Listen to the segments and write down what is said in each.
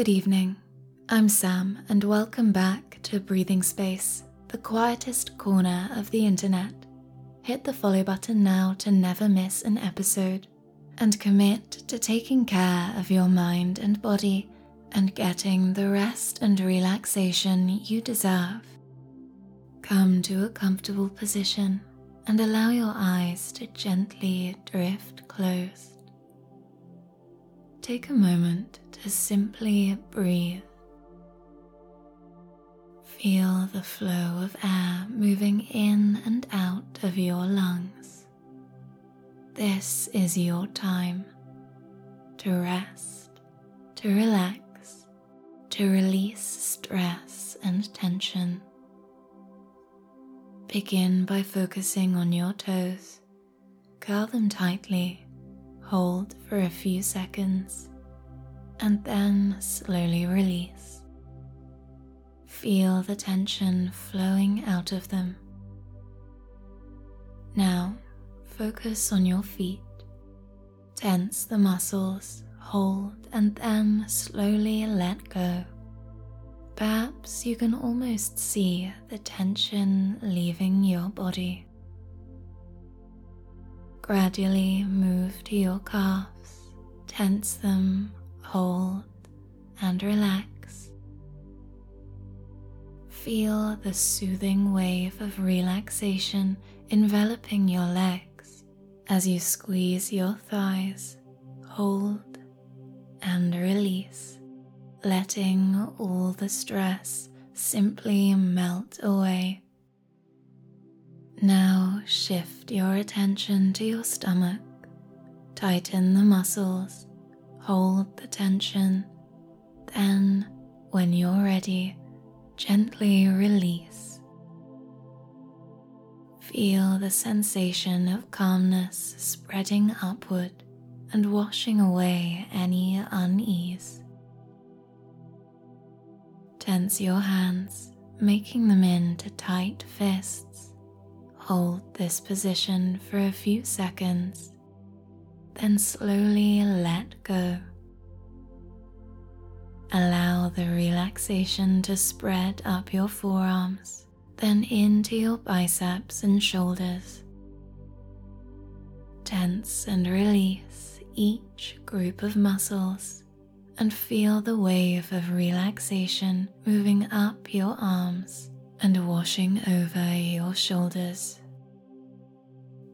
Good evening. I'm Sam, and welcome back to Breathing Space, the quietest corner of the internet. Hit the follow button now to never miss an episode, and commit to taking care of your mind and body and getting the rest and relaxation you deserve. Come to a comfortable position and allow your eyes to gently drift closed. Take a moment to simply breathe. Feel the flow of air moving in and out of your lungs. This is your time to rest, to relax, to release stress and tension. Begin by focusing on your toes. Curl them tightly, hold for a few seconds, and then slowly release. Feel the tension flowing out of them. Now, focus on your feet. Tense the muscles, hold, and then slowly let go. Perhaps you can almost see the tension leaving your body. Gradually move to your calves, tense them, hold, and relax. Feel the soothing wave of relaxation enveloping your legs as you squeeze your thighs, hold, and release letting all the stress simply melt away. Now shift your attention to your stomach, tighten the muscles, hold the tension, then, when you're ready, gently release. Feel the sensation of calmness spreading upward and washing away any unease. Tense your hands, making them into tight fists. Hold this position for a few seconds, then slowly let go. Allow the relaxation to spread up your forearms, then into your biceps and shoulders. Tense and release each group of muscles and feel the wave of relaxation moving up your arms and washing over your shoulders.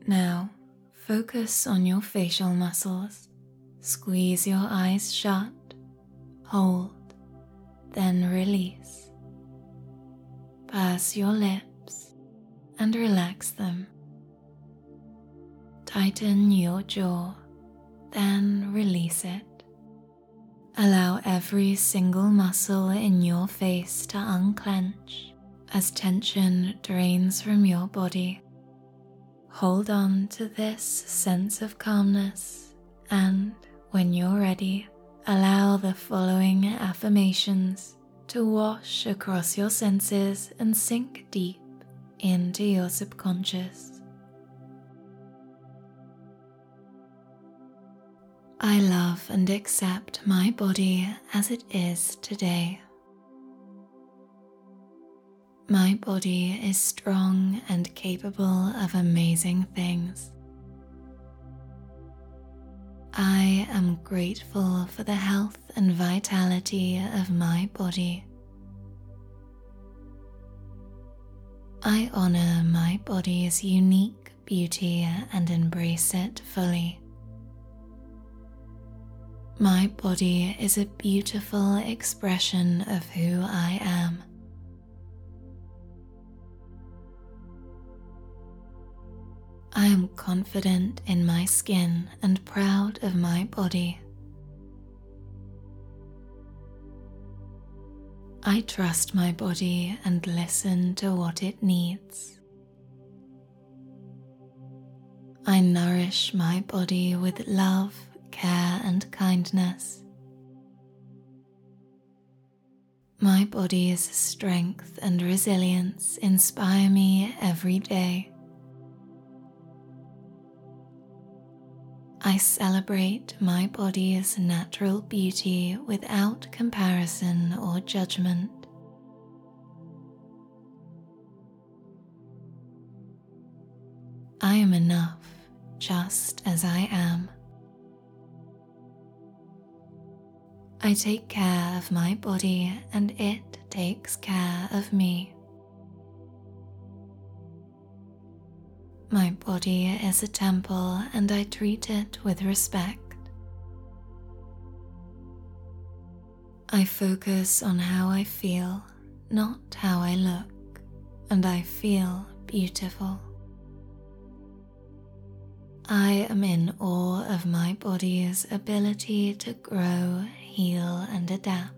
Now, focus on your facial muscles. Squeeze your eyes shut, hold, then release. Pass your lips and relax them. Tighten your jaw, then release it. Allow every single muscle in your face to unclench as tension drains from your body. Hold on to this sense of calmness, and when you're ready, allow the following affirmations to wash across your senses and sink deep into your subconscious. I love and accept my body as it is today. My body is strong and capable of amazing things. I am grateful for the health and vitality of my body. I honor my body's unique beauty and embrace it fully. My body is a beautiful expression of who I am. I am confident in my skin and proud of my body. I trust my body and listen to what it needs. I nourish my body with love care and kindness. My body's strength and resilience inspire me every day. I celebrate my body's natural beauty without comparison or judgment. I am enough just as I am. I take care of my body and it takes care of me. My body is a temple and I treat it with respect. I focus on how I feel, not how I look, and I feel beautiful. I am in awe of my body's ability to grow, heal, and adapt.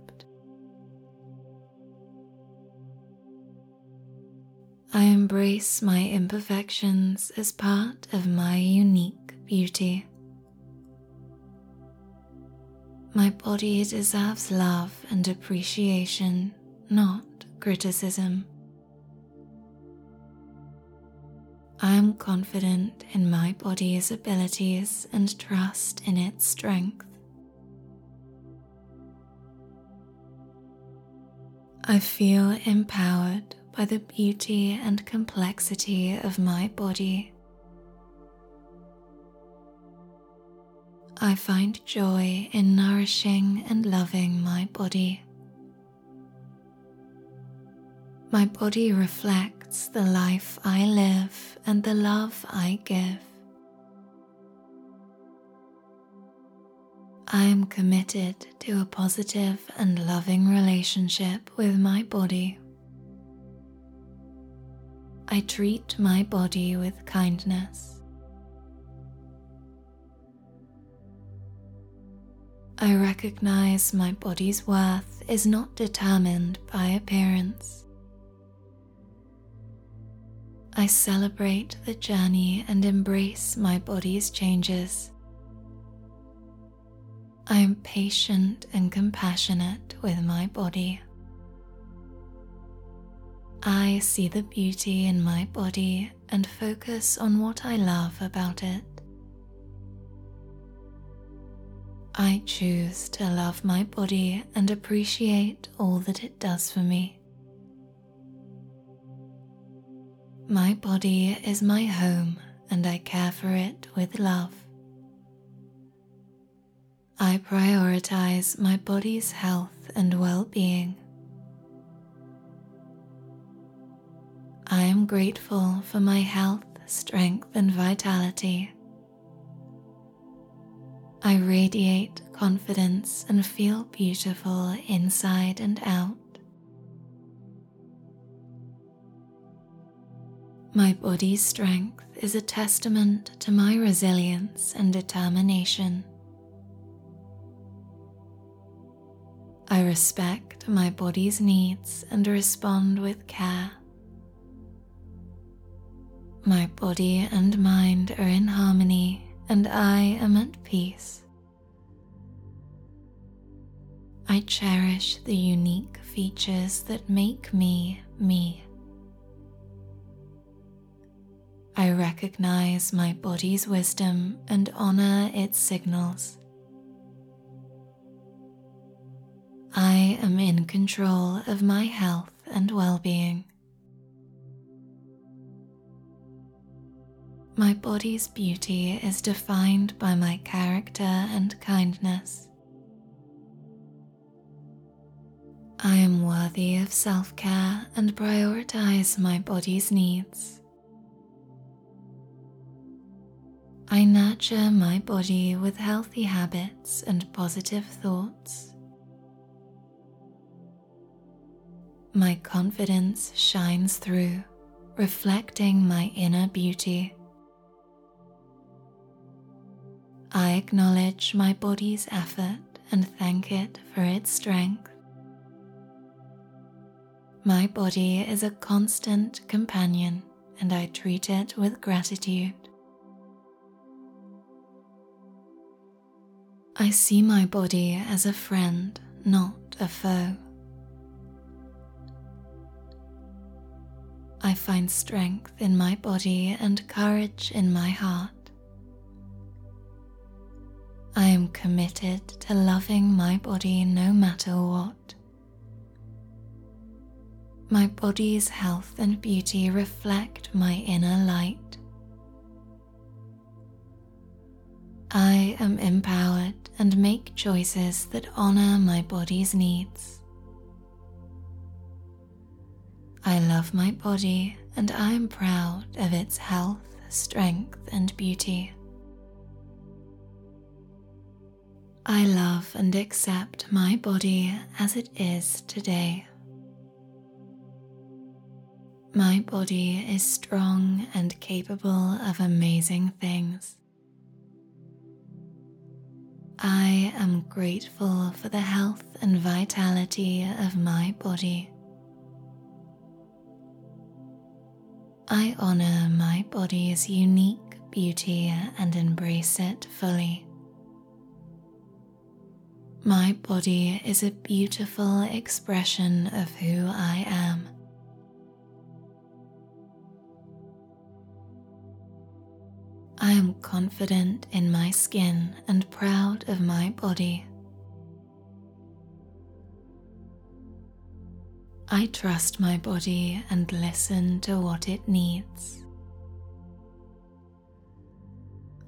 I embrace my imperfections as part of my unique beauty. My body deserves love and appreciation, not criticism. I am confident in my body's abilities and trust in its strength. I feel empowered by the beauty and complexity of my body. I find joy in nourishing and loving my body. My body reflects the life I live and the love I give. I am committed to a positive and loving relationship with my body. I treat my body with kindness. I recognize my body's worth is not determined by appearance. I celebrate the journey and embrace my body's changes. I am patient and compassionate with my body. I see the beauty in my body and focus on what I love about it. I choose to love my body and appreciate all that it does for me. My body is my home and I care for it with love. I prioritize my body's health and well being. I am grateful for my health, strength, and vitality. I radiate confidence and feel beautiful inside and out. My body's strength is a testament to my resilience and determination. I respect my body's needs and respond with care. My body and mind are in harmony, and I am at peace. I cherish the unique features that make me me. I recognize my body's wisdom and honor its signals. I am in control of my health and well being. My body's beauty is defined by my character and kindness. I am worthy of self care and prioritize my body's needs. I nurture my body with healthy habits and positive thoughts. My confidence shines through, reflecting my inner beauty. I acknowledge my body's effort and thank it for its strength. My body is a constant companion and I treat it with gratitude. I see my body as a friend, not a foe. I find strength in my body and courage in my heart. I am committed to loving my body no matter what. My body's health and beauty reflect my inner light. I am empowered and make choices that honor my body's needs. I love my body and I am proud of its health, strength, and beauty. I love and accept my body as it is today. My body is strong and capable of amazing things. I am grateful for the health and vitality of my body. I honor my body's unique beauty and embrace it fully. My body is a beautiful expression of who I am. I am confident in my skin and proud of my body. I trust my body and listen to what it needs.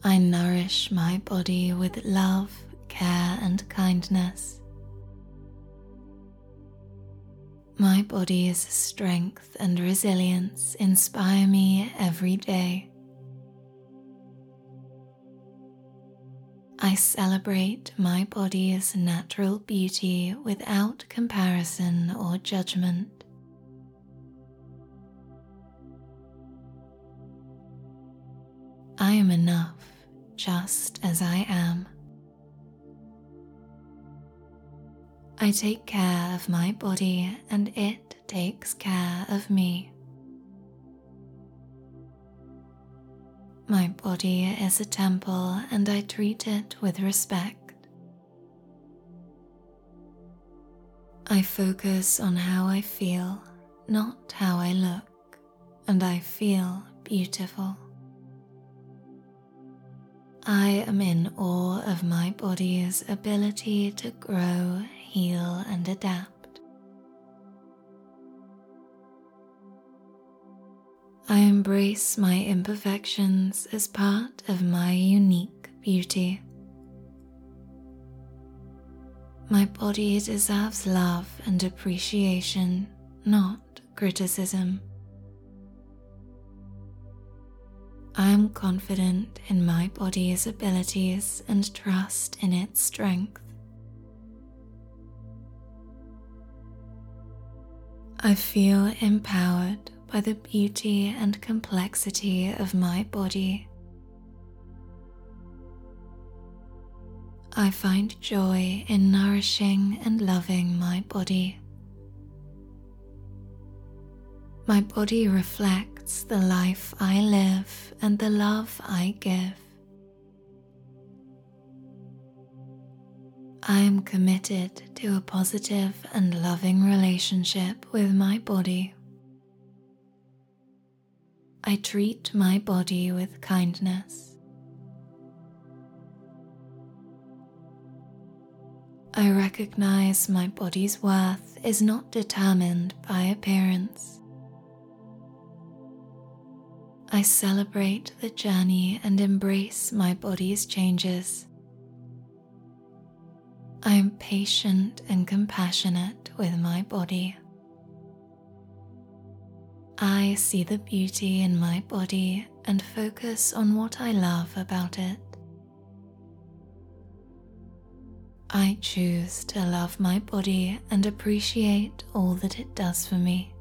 I nourish my body with love care, and kindness. My body's strength and resilience inspire me every day. I celebrate my body's natural beauty without comparison or judgment. I am enough just as I am. I take care of my body and it takes care of me. My body is a temple and I treat it with respect. I focus on how I feel, not how I look, and I feel beautiful. I am in awe of my body's ability to grow, heal, and adapt. I embrace my imperfections as part of my unique beauty. My body deserves love and appreciation, not criticism. I am confident in my body's abilities and trust in its strength. I feel empowered by the beauty and complexity of my body. I find joy in nourishing and loving my body. My body reflects the life I live and the love I give. I am committed to a positive and loving relationship with my body. I treat my body with kindness. I recognize my body's worth is not determined by appearance. I celebrate the journey and embrace my body's changes. I am patient and compassionate with my body. I see the beauty in my body and focus on what I love about it. I choose to love my body and appreciate all that it does for me.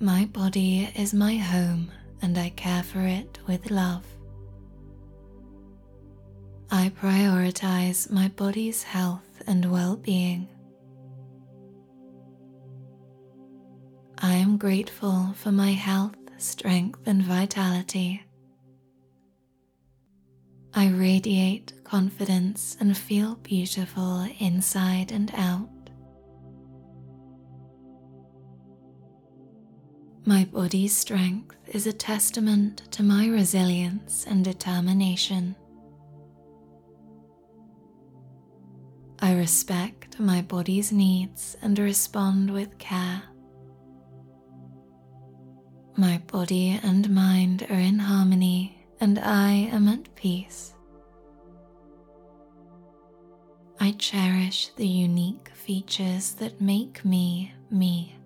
My body is my home and I care for it with love. I prioritize my body's health and well being. I am grateful for my health, strength, and vitality. I radiate confidence and feel beautiful inside and out. My body's strength is a testament to my resilience and determination. I respect my body's needs and respond with care. My body and mind are in harmony, and I am at peace. I cherish the unique features that make me me.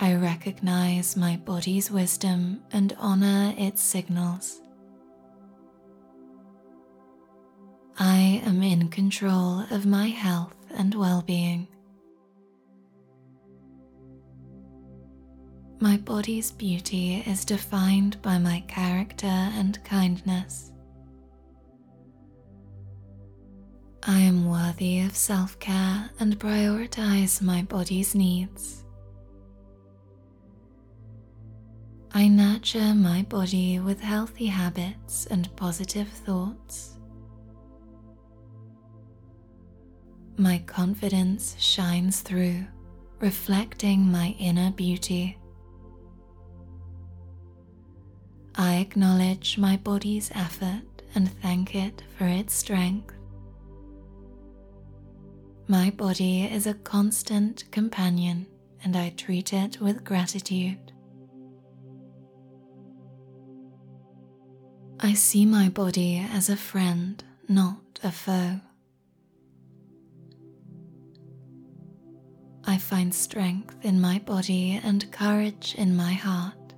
I recognize my body's wisdom and honor its signals. I am in control of my health and well being. My body's beauty is defined by my character and kindness. I am worthy of self care and prioritize my body's needs. I nurture my body with healthy habits and positive thoughts. My confidence shines through, reflecting my inner beauty. I acknowledge my body's effort and thank it for its strength. My body is a constant companion and I treat it with gratitude. I see my body as a friend, not a foe. I find strength in my body and courage in my heart.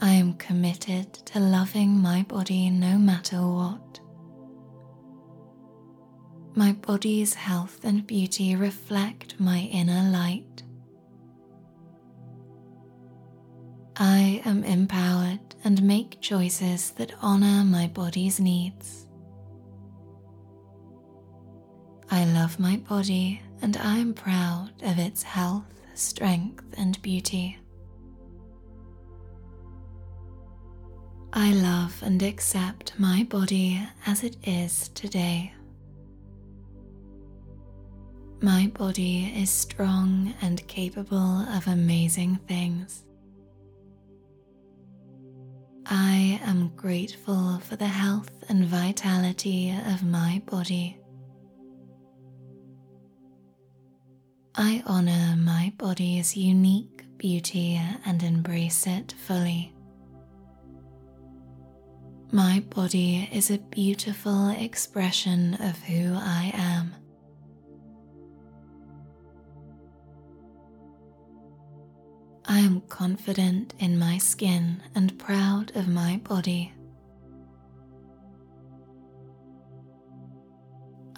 I am committed to loving my body no matter what. My body's health and beauty reflect my inner light. I am empowered and make choices that honor my body's needs. I love my body and I am proud of its health, strength, and beauty. I love and accept my body as it is today. My body is strong and capable of amazing things. I am grateful for the health and vitality of my body. I honor my body's unique beauty and embrace it fully. My body is a beautiful expression of who I am. I am confident in my skin and proud of my body.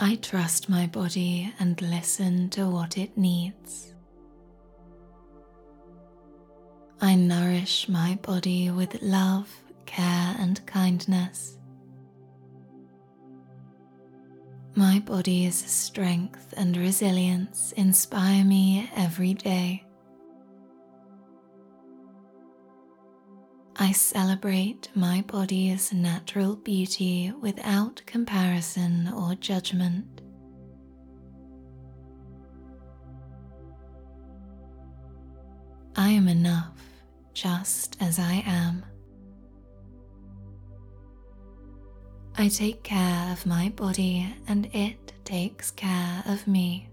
I trust my body and listen to what it needs. I nourish my body with love, care, and kindness. My body's strength and resilience inspire me every day. I celebrate my body's natural beauty without comparison or judgment. I am enough just as I am. I take care of my body and it takes care of me.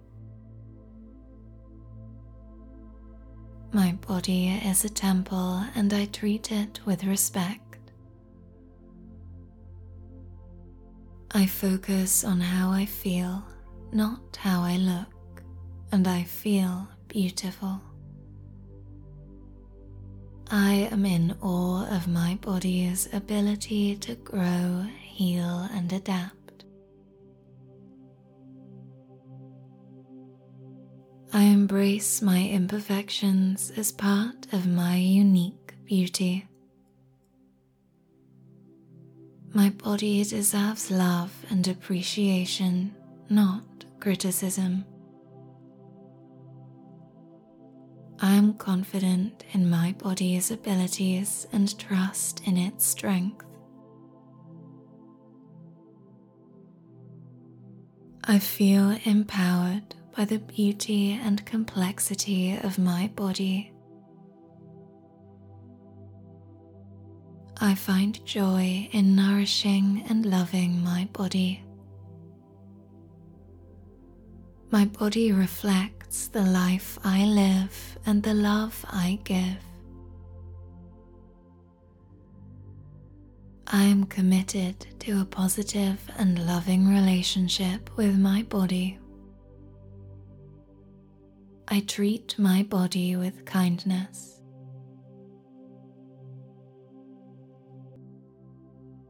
My body is a temple and I treat it with respect. I focus on how I feel, not how I look, and I feel beautiful. I am in awe of my body's ability to grow, heal, and adapt. I embrace my imperfections as part of my unique beauty. My body deserves love and appreciation, not criticism. I am confident in my body's abilities and trust in its strength. I feel empowered by the beauty and complexity of my body. I find joy in nourishing and loving my body. My body reflects the life I live and the love I give. I am committed to a positive and loving relationship with my body. I treat my body with kindness.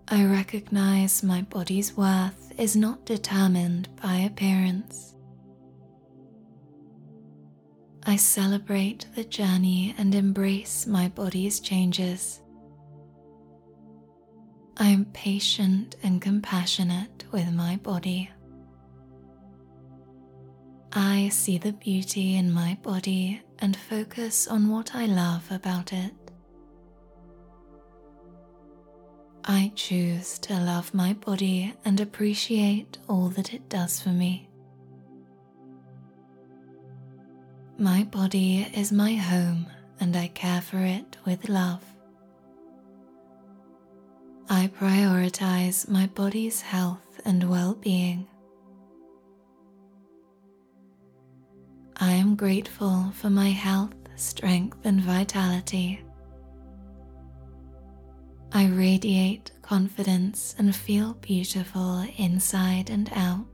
I recognize my body's worth is not determined by appearance. I celebrate the journey and embrace my body's changes. I am patient and compassionate with my body. I see the beauty in my body and focus on what I love about it. I choose to love my body and appreciate all that it does for me. My body is my home and I care for it with love. I prioritize my body's health and well being. I am grateful for my health, strength, and vitality. I radiate confidence and feel beautiful inside and out.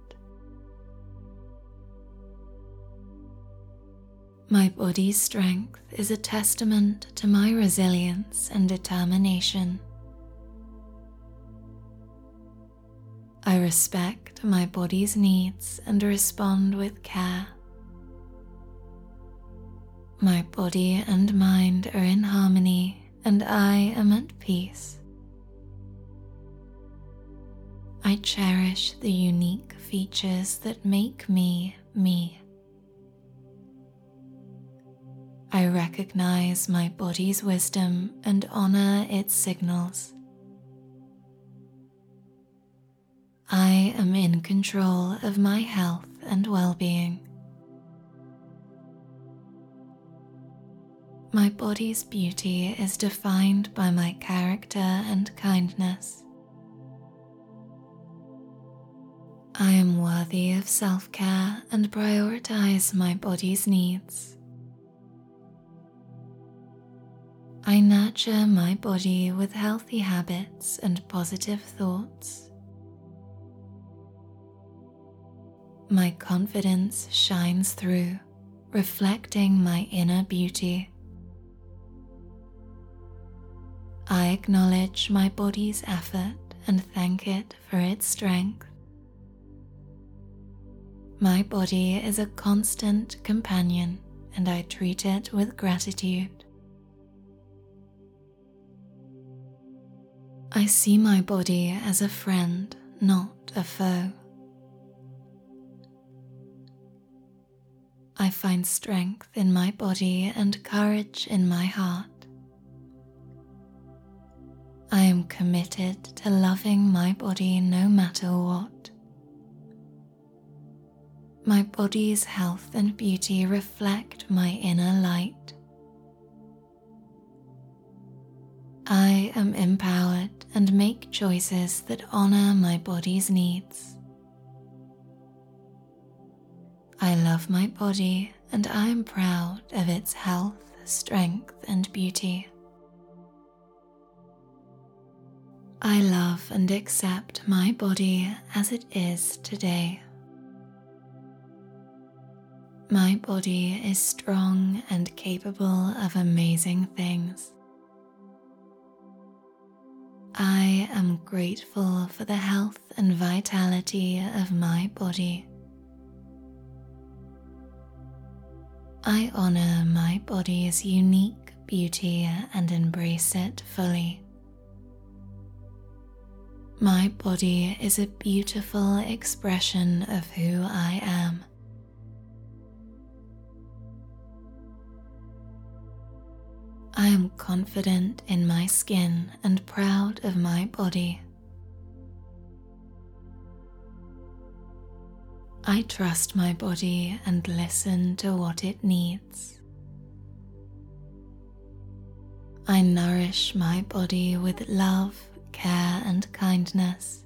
My body's strength is a testament to my resilience and determination. I respect my body's needs and respond with care. My body and mind are in harmony and I am at peace. I cherish the unique features that make me me. I recognize my body's wisdom and honor its signals. I am in control of my health and well being. My body's beauty is defined by my character and kindness. I am worthy of self care and prioritize my body's needs. I nurture my body with healthy habits and positive thoughts. My confidence shines through, reflecting my inner beauty. I acknowledge my body's effort and thank it for its strength. My body is a constant companion and I treat it with gratitude. I see my body as a friend, not a foe. I find strength in my body and courage in my heart. I am committed to loving my body no matter what. My body's health and beauty reflect my inner light. I am empowered and make choices that honor my body's needs. I love my body and I am proud of its health, strength, and beauty. I love and accept my body as it is today. My body is strong and capable of amazing things. I am grateful for the health and vitality of my body. I honor my body's unique beauty and embrace it fully. My body is a beautiful expression of who I am. I am confident in my skin and proud of my body. I trust my body and listen to what it needs. I nourish my body with love, care, and kindness.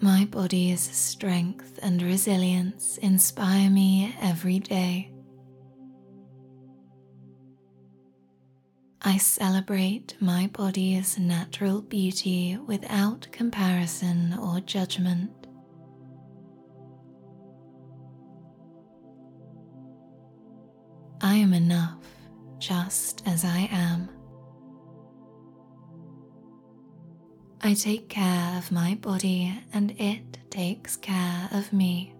My body's strength and resilience inspire me every day. I celebrate my body's natural beauty without comparison or judgment. I am enough just as I am. I take care of my body and it takes care of me.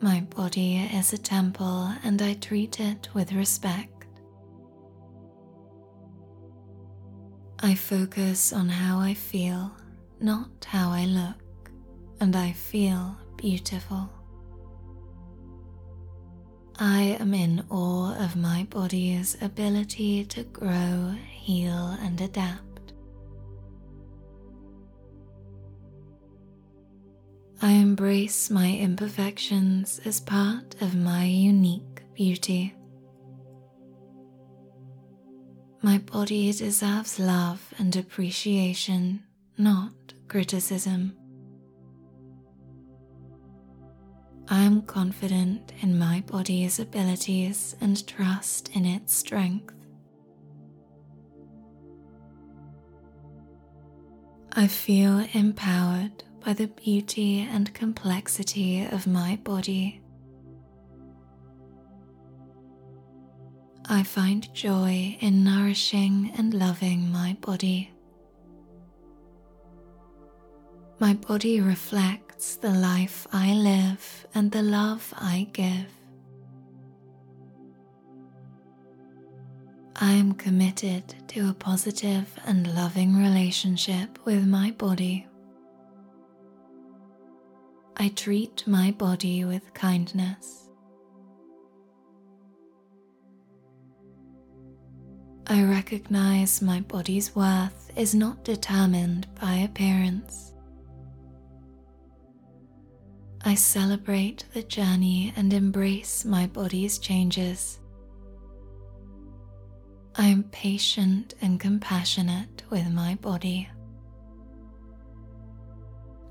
My body is a temple and I treat it with respect. I focus on how I feel, not how I look, and I feel beautiful. I am in awe of my body's ability to grow, heal, and adapt. I embrace my imperfections as part of my unique beauty. My body deserves love and appreciation, not criticism. I am confident in my body's abilities and trust in its strength. I feel empowered by the beauty and complexity of my body. I find joy in nourishing and loving my body. My body reflects the life I live and the love I give. I am committed to a positive and loving relationship with my body. I treat my body with kindness. I recognize my body's worth is not determined by appearance. I celebrate the journey and embrace my body's changes. I am patient and compassionate with my body.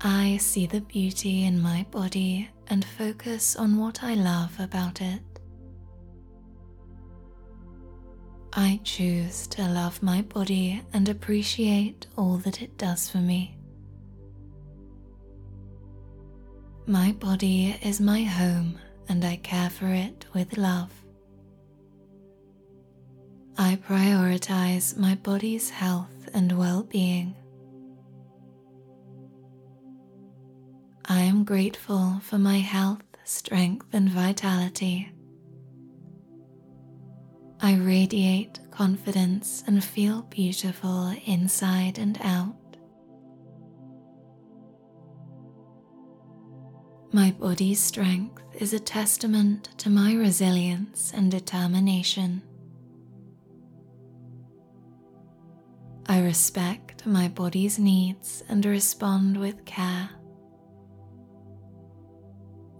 I see the beauty in my body and focus on what I love about it. I choose to love my body and appreciate all that it does for me. My body is my home and I care for it with love. I prioritize my body's health and well being. I am grateful for my health, strength, and vitality. I radiate confidence and feel beautiful inside and out. My body's strength is a testament to my resilience and determination. I respect my body's needs and respond with care.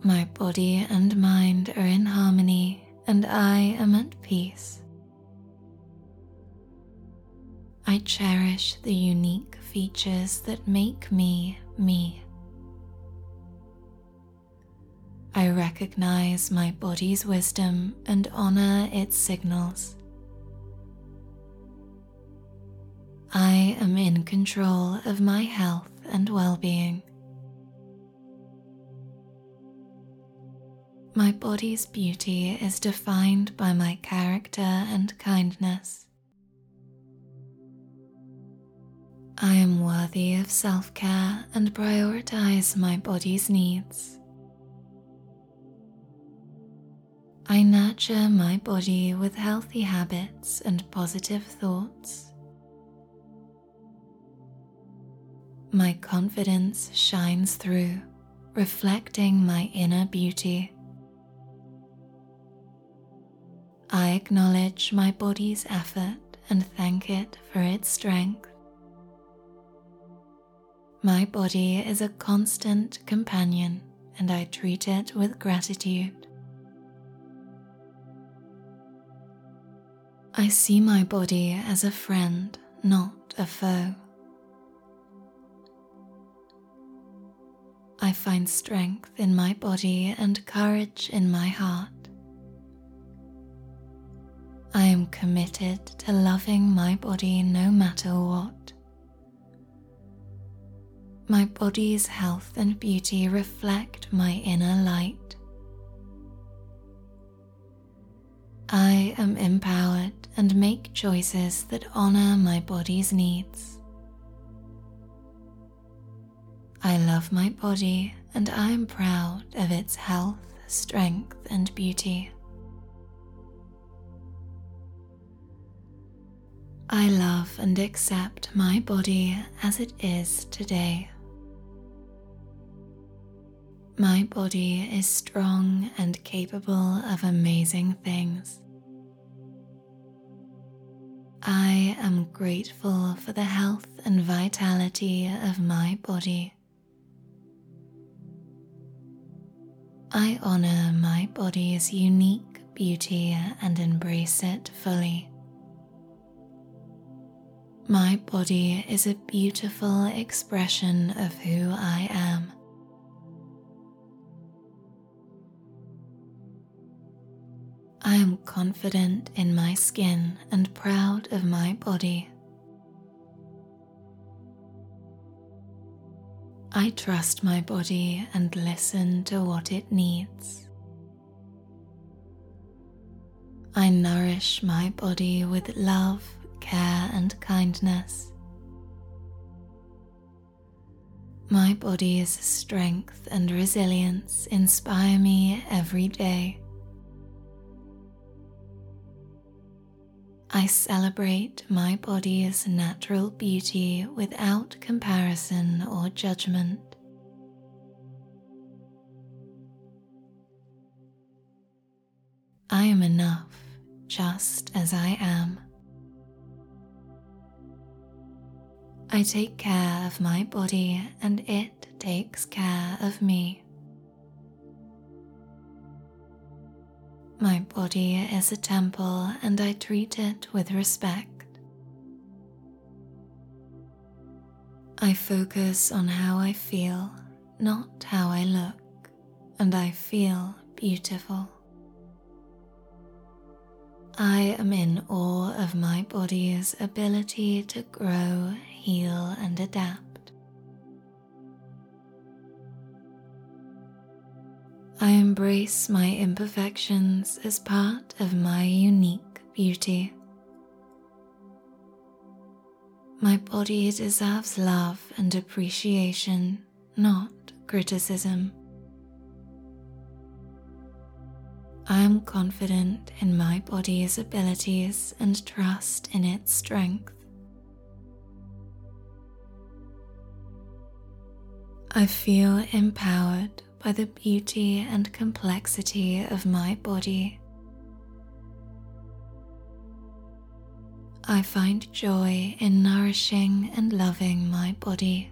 My body and mind are in harmony, and I am at peace. I cherish the unique features that make me me. I recognize my body's wisdom and honor its signals. I am in control of my health and well being. My body's beauty is defined by my character and kindness. I am worthy of self care and prioritize my body's needs. I nurture my body with healthy habits and positive thoughts. My confidence shines through, reflecting my inner beauty. I acknowledge my body's effort and thank it for its strength. My body is a constant companion and I treat it with gratitude. I see my body as a friend, not a foe. I find strength in my body and courage in my heart. I am committed to loving my body no matter what. My body's health and beauty reflect my inner light. I am empowered and make choices that honor my body's needs. I love my body and I am proud of its health, strength, and beauty. I love and accept my body as it is today. My body is strong and capable of amazing things. I am grateful for the health and vitality of my body. I honor my body's unique beauty and embrace it fully. My body is a beautiful expression of who I am. I am confident in my skin and proud of my body. I trust my body and listen to what it needs. I nourish my body with love, care, and kindness. My body's strength and resilience inspire me every day. I celebrate my body's natural beauty without comparison or judgment. I am enough just as I am. I take care of my body and it takes care of me. My body is a temple and I treat it with respect. I focus on how I feel, not how I look, and I feel beautiful. I am in awe of my body's ability to grow, heal, and adapt. I embrace my imperfections as part of my unique beauty. My body deserves love and appreciation, not criticism. I am confident in my body's abilities and trust in its strength. I feel empowered by the beauty and complexity of my body. I find joy in nourishing and loving my body.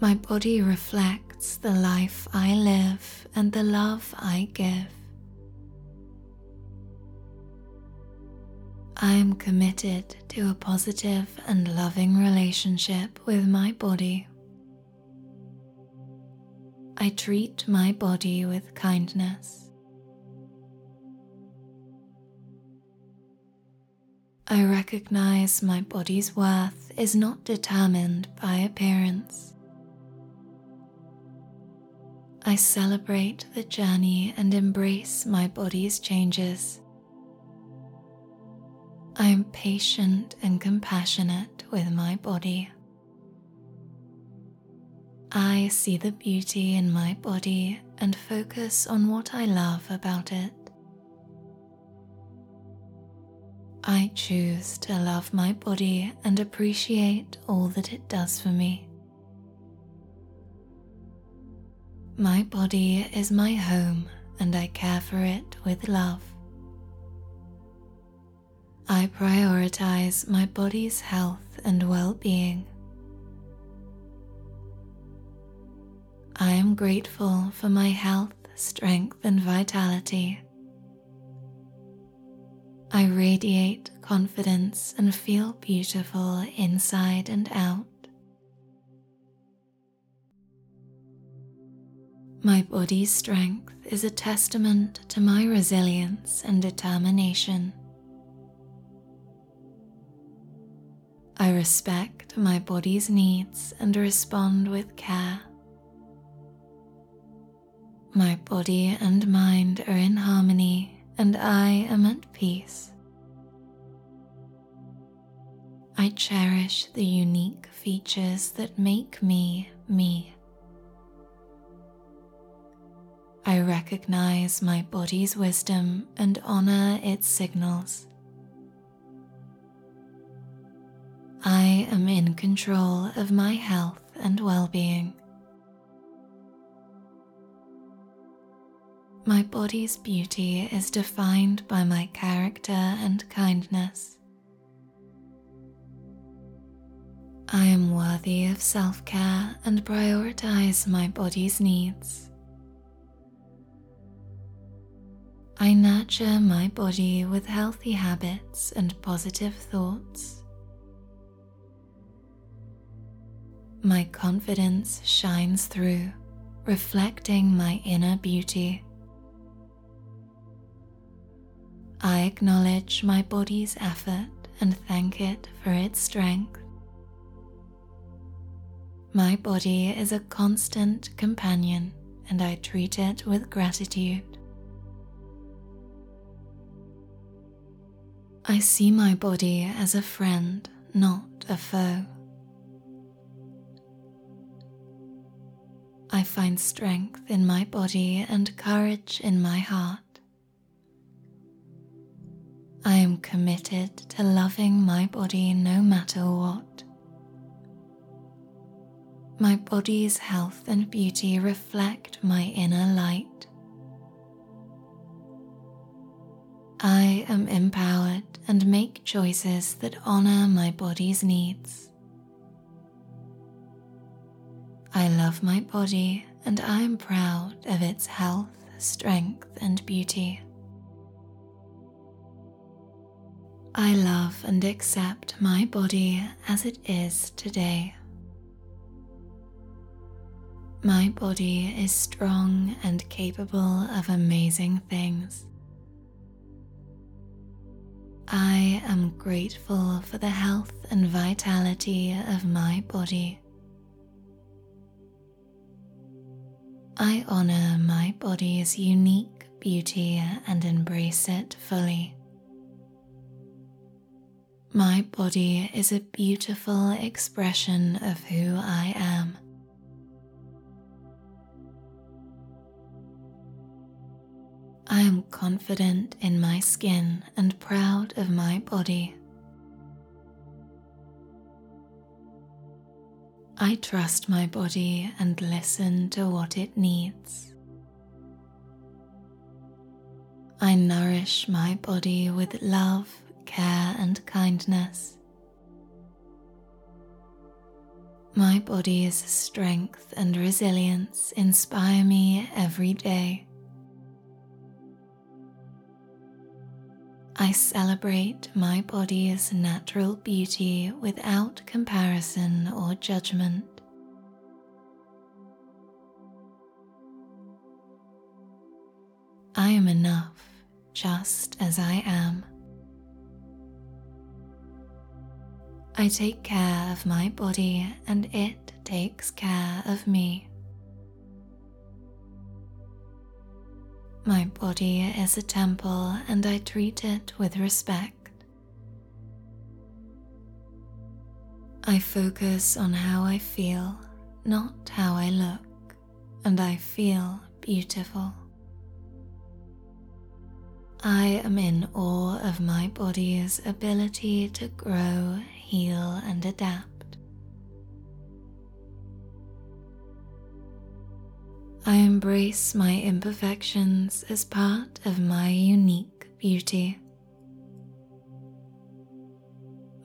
My body reflects the life I live and the love I give. I am committed to a positive and loving relationship with my body. I treat my body with kindness. I recognize my body's worth is not determined by appearance. I celebrate the journey and embrace my body's changes. I am patient and compassionate with my body. I see the beauty in my body and focus on what I love about it. I choose to love my body and appreciate all that it does for me. My body is my home and I care for it with love. I prioritize my body's health and well being. I am grateful for my health, strength, and vitality. I radiate confidence and feel beautiful inside and out. My body's strength is a testament to my resilience and determination. I respect my body's needs and respond with care. My body and mind are in harmony, and I am at peace. I cherish the unique features that make me me. I recognize my body's wisdom and honor its signals. I am in control of my health and well being. My body's beauty is defined by my character and kindness. I am worthy of self care and prioritize my body's needs. I nurture my body with healthy habits and positive thoughts. My confidence shines through, reflecting my inner beauty. I acknowledge my body's effort and thank it for its strength. My body is a constant companion and I treat it with gratitude. I see my body as a friend, not a foe. I find strength in my body and courage in my heart. I am committed to loving my body no matter what. My body's health and beauty reflect my inner light. I am empowered and make choices that honor my body's needs. I love my body and I am proud of its health, strength, and beauty. I love and accept my body as it is today. My body is strong and capable of amazing things. I am grateful for the health and vitality of my body. I honor my body's unique beauty and embrace it fully. My body is a beautiful expression of who I am. I am confident in my skin and proud of my body. I trust my body and listen to what it needs. I nourish my body with love, care, and kindness. My body's strength and resilience inspire me every day. I celebrate my body's natural beauty without comparison or judgment. I am enough just as I am. I take care of my body and it takes care of me. My body is a temple and I treat it with respect. I focus on how I feel, not how I look, and I feel beautiful. I am in awe of my body's ability to grow, heal, and adapt. I embrace my imperfections as part of my unique beauty.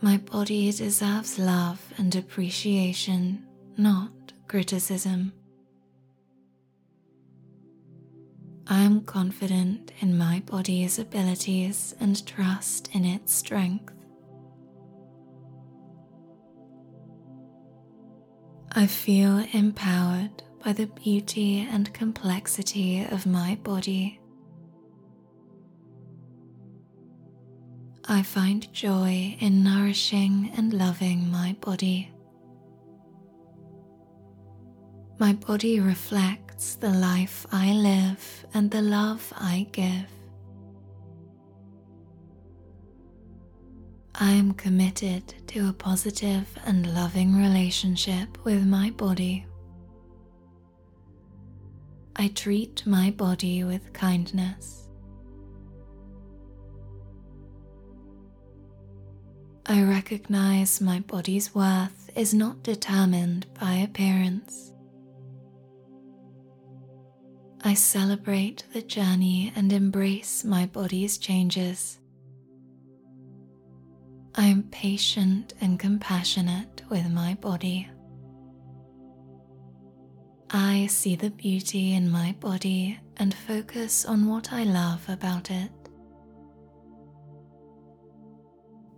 My body deserves love and appreciation, not criticism. I am confident in my body's abilities and trust in its strength. I feel empowered by the beauty and complexity of my body. I find joy in nourishing and loving my body. My body reflects the life I live and the love I give. I am committed to a positive and loving relationship with my body. I treat my body with kindness. I recognize my body's worth is not determined by appearance. I celebrate the journey and embrace my body's changes. I am patient and compassionate with my body. I see the beauty in my body and focus on what I love about it.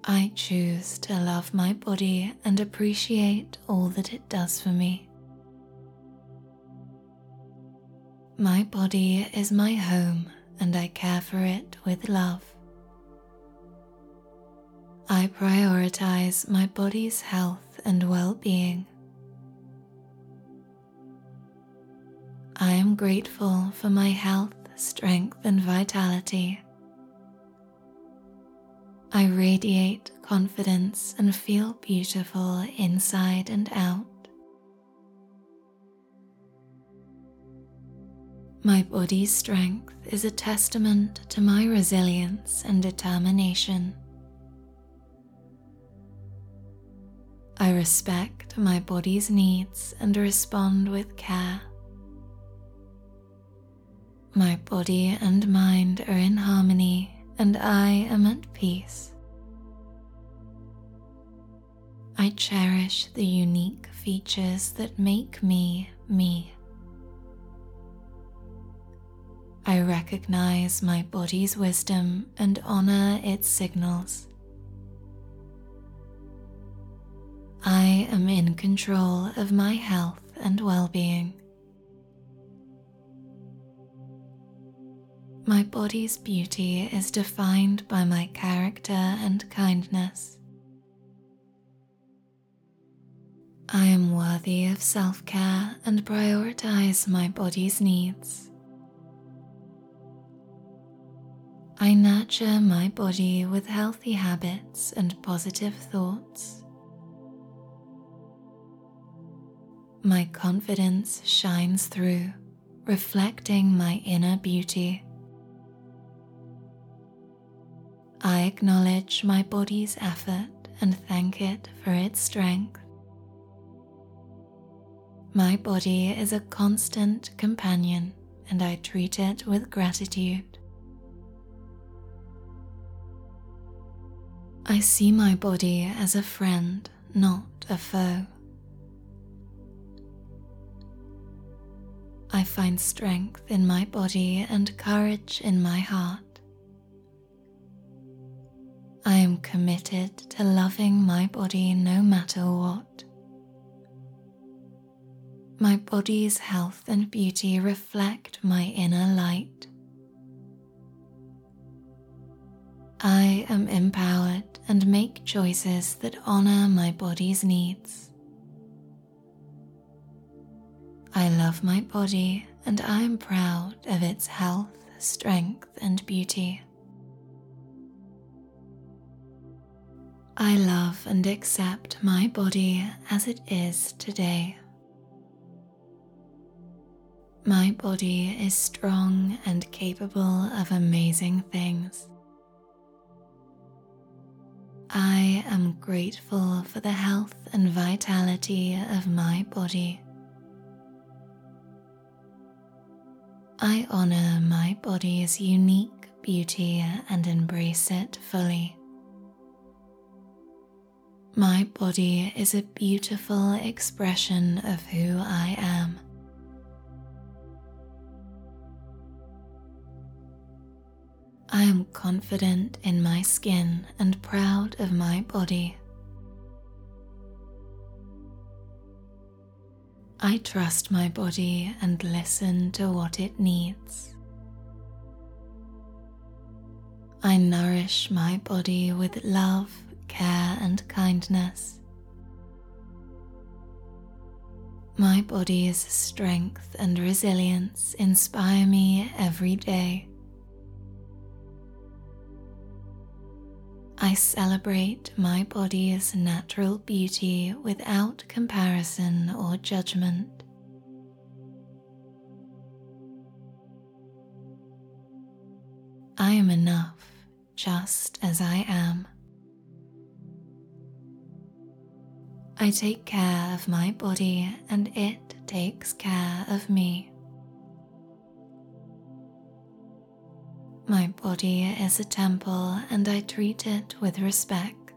I choose to love my body and appreciate all that it does for me. My body is my home and I care for it with love. I prioritize my body's health and well being. I am grateful for my health, strength, and vitality. I radiate confidence and feel beautiful inside and out. My body's strength is a testament to my resilience and determination. I respect my body's needs and respond with care. My body and mind are in harmony, and I am at peace. I cherish the unique features that make me me. I recognize my body's wisdom and honor its signals. I am in control of my health and well being. My body's beauty is defined by my character and kindness. I am worthy of self care and prioritize my body's needs. I nurture my body with healthy habits and positive thoughts. My confidence shines through, reflecting my inner beauty. I acknowledge my body's effort and thank it for its strength. My body is a constant companion and I treat it with gratitude. I see my body as a friend, not a foe. I find strength in my body and courage in my heart. I am committed to loving my body no matter what. My body's health and beauty reflect my inner light. I am empowered and make choices that honor my body's needs. I love my body and I am proud of its health, strength, and beauty. I love and accept my body as it is today. My body is strong and capable of amazing things. I am grateful for the health and vitality of my body. I honor my body's unique beauty and embrace it fully. My body is a beautiful expression of who I am. I am confident in my skin and proud of my body. I trust my body and listen to what it needs. I nourish my body with love, care, and kindness. My body's strength and resilience inspire me every day. I celebrate my body's natural beauty without comparison or judgment. I am enough just as I am. I take care of my body and it takes care of me. My body is a temple and I treat it with respect.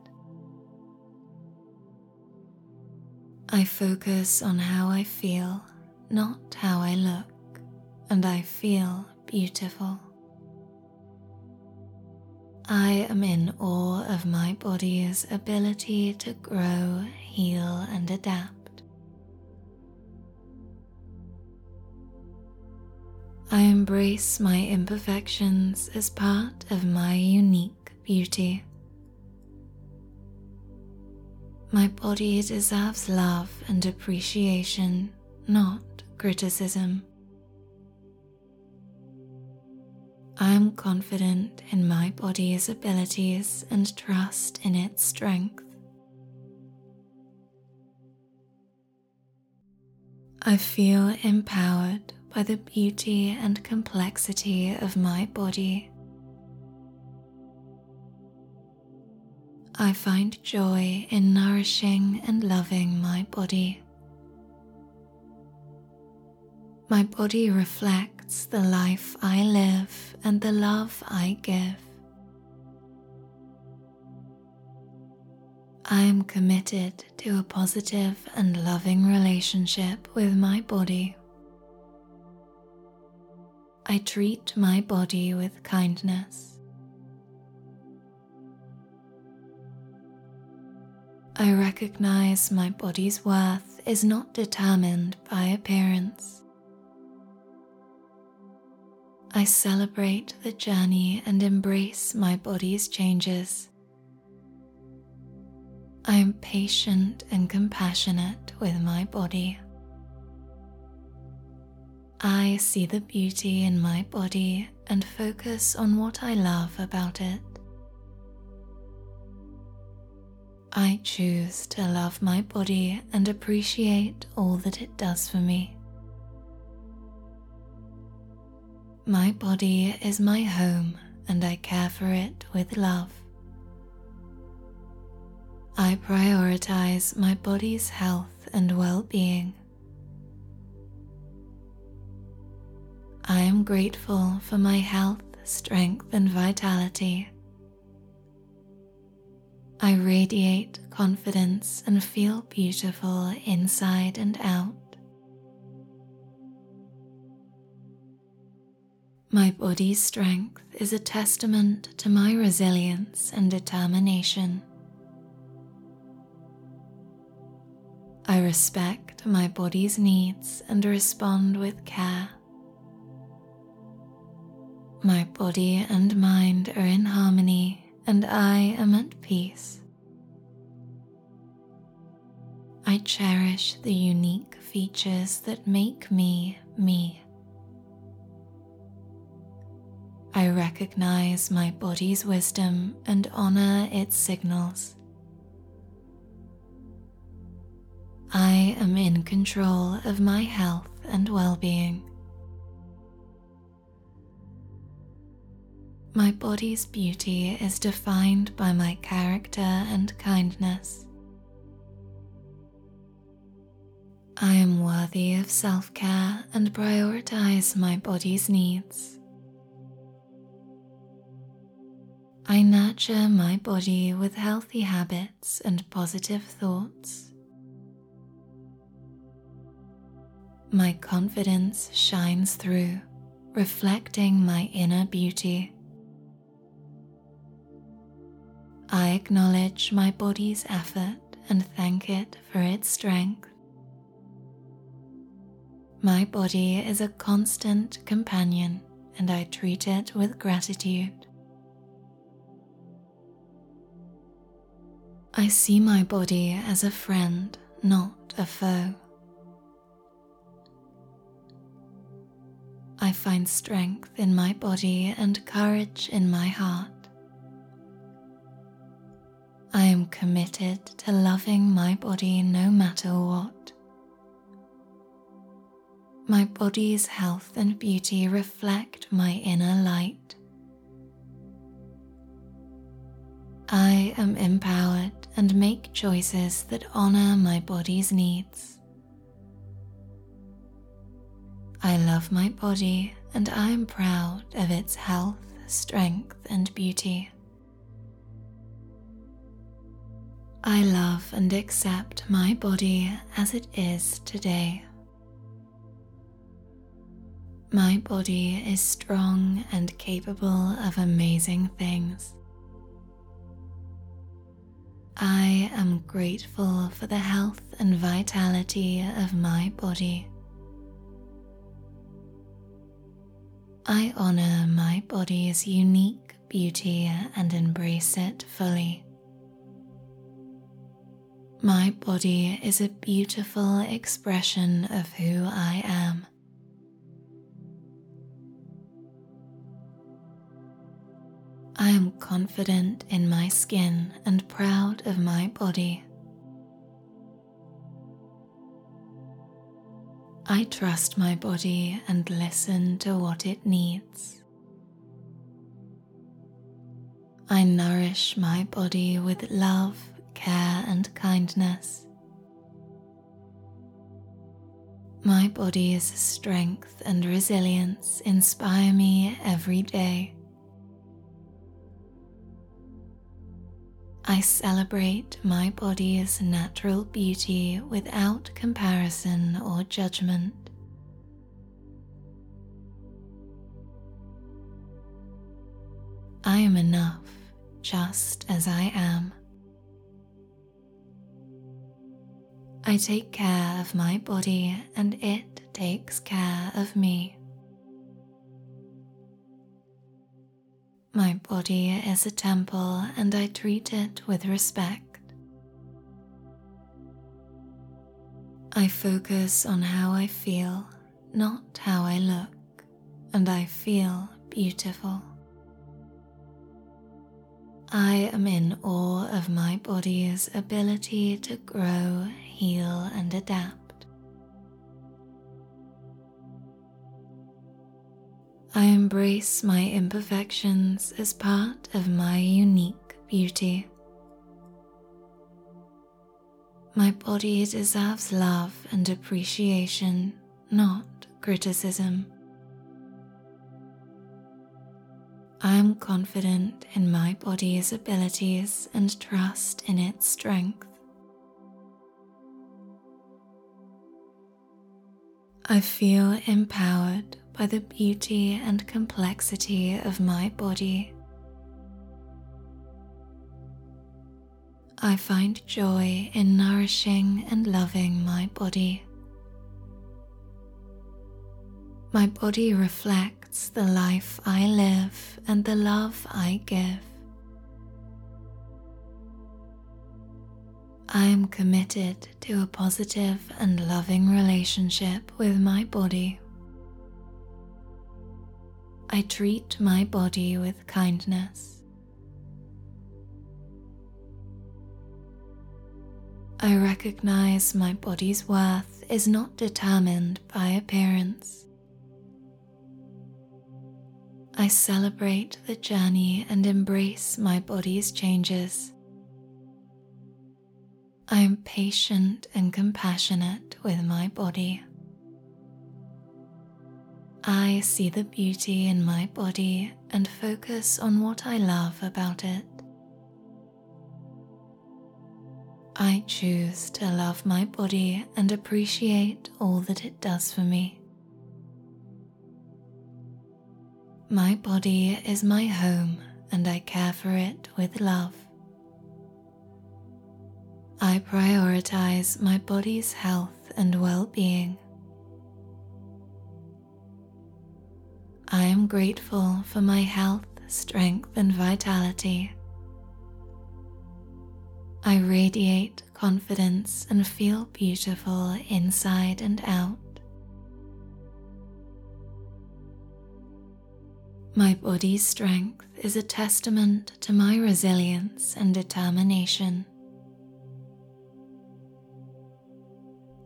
I focus on how I feel, not how I look, and I feel beautiful. I am in awe of my body's ability to grow, heal, and adapt. I embrace my imperfections as part of my unique beauty. My body deserves love and appreciation, not criticism. I am confident in my body's abilities and trust in its strength. I feel empowered by the beauty and complexity of my body. I find joy in nourishing and loving my body. My body reflects the life I live and the love I give. I am committed to a positive and loving relationship with my body. I treat my body with kindness. I recognize my body's worth is not determined by appearance. I celebrate the journey and embrace my body's changes. I am patient and compassionate with my body. I see the beauty in my body and focus on what I love about it. I choose to love my body and appreciate all that it does for me. My body is my home and I care for it with love. I prioritize my body's health and well being. I am grateful for my health, strength, and vitality. I radiate confidence and feel beautiful inside and out. My body's strength is a testament to my resilience and determination. I respect my body's needs and respond with care. My body and mind are in harmony, and I am at peace. I cherish the unique features that make me me. I recognize my body's wisdom and honor its signals. I am in control of my health and well being. My body's beauty is defined by my character and kindness. I am worthy of self care and prioritize my body's needs. I nurture my body with healthy habits and positive thoughts. My confidence shines through, reflecting my inner beauty. I acknowledge my body's effort and thank it for its strength. My body is a constant companion and I treat it with gratitude. I see my body as a friend, not a foe. I find strength in my body and courage in my heart. I am committed to loving my body no matter what. My body's health and beauty reflect my inner light. I am empowered and make choices that honor my body's needs. I love my body and I am proud of its health, strength, and beauty. I love and accept my body as it is today. My body is strong and capable of amazing things. I am grateful for the health and vitality of my body. I honor my body's unique beauty and embrace it fully. My body is a beautiful expression of who I am. I am confident in my skin and proud of my body. I trust my body and listen to what it needs. I nourish my body with love and kindness. My body's strength and resilience inspire me every day. I celebrate my body's natural beauty without comparison or judgment. I am enough just as I am. I take care of my body and it takes care of me. My body is a temple and I treat it with respect. I focus on how I feel, not how I look, and I feel beautiful. I am in awe of my body's ability to grow, heal, and adapt. I embrace my imperfections as part of my unique beauty. My body deserves love and appreciation, not criticism. I am confident in my body's abilities and trust in its strength. I feel empowered by the beauty and complexity of my body. I find joy in nourishing and loving my body. My body reflects the life I live and the love I give. I am committed to a positive and loving relationship with my body. I treat my body with kindness. I recognize my body's worth is not determined by appearance. I celebrate the journey and embrace my body's changes. I am patient and compassionate with my body. I see the beauty in my body and focus on what I love about it. I choose to love my body and appreciate all that it does for me. My body is my home and I care for it with love. I prioritize my body's health and well being. I am grateful for my health, strength, and vitality. I radiate confidence and feel beautiful inside and out. My body's strength is a testament to my resilience and determination.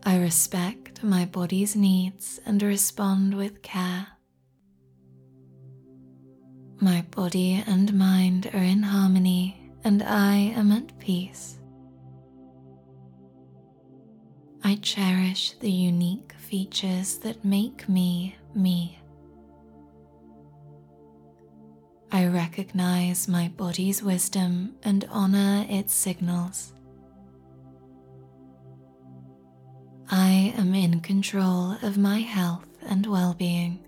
I respect my body's needs and respond with care. My body and mind are in harmony, and I am at peace. I cherish the unique features that make me me. I recognize my body's wisdom and honor its signals. I am in control of my health and well being.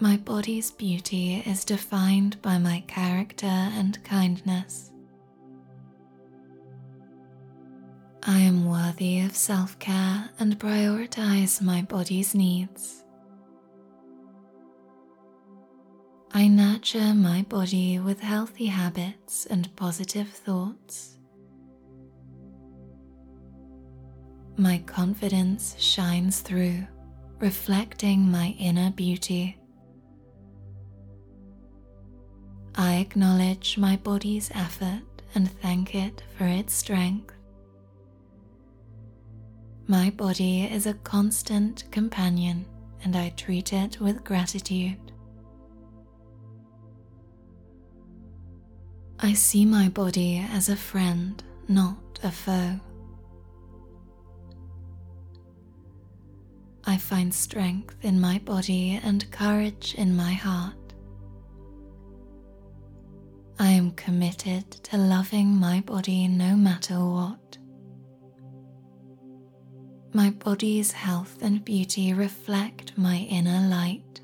My body's beauty is defined by my character and kindness. I am worthy of self care and prioritize my body's needs. I nurture my body with healthy habits and positive thoughts. My confidence shines through, reflecting my inner beauty. I acknowledge my body's effort and thank it for its strength. My body is a constant companion and I treat it with gratitude. I see my body as a friend, not a foe. I find strength in my body and courage in my heart. I am committed to loving my body no matter what. My body's health and beauty reflect my inner light.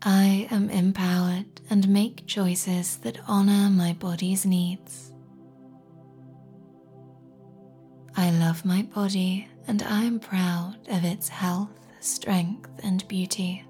I am empowered and make choices that honor my body's needs. I love my body and I am proud of its health, strength, and beauty.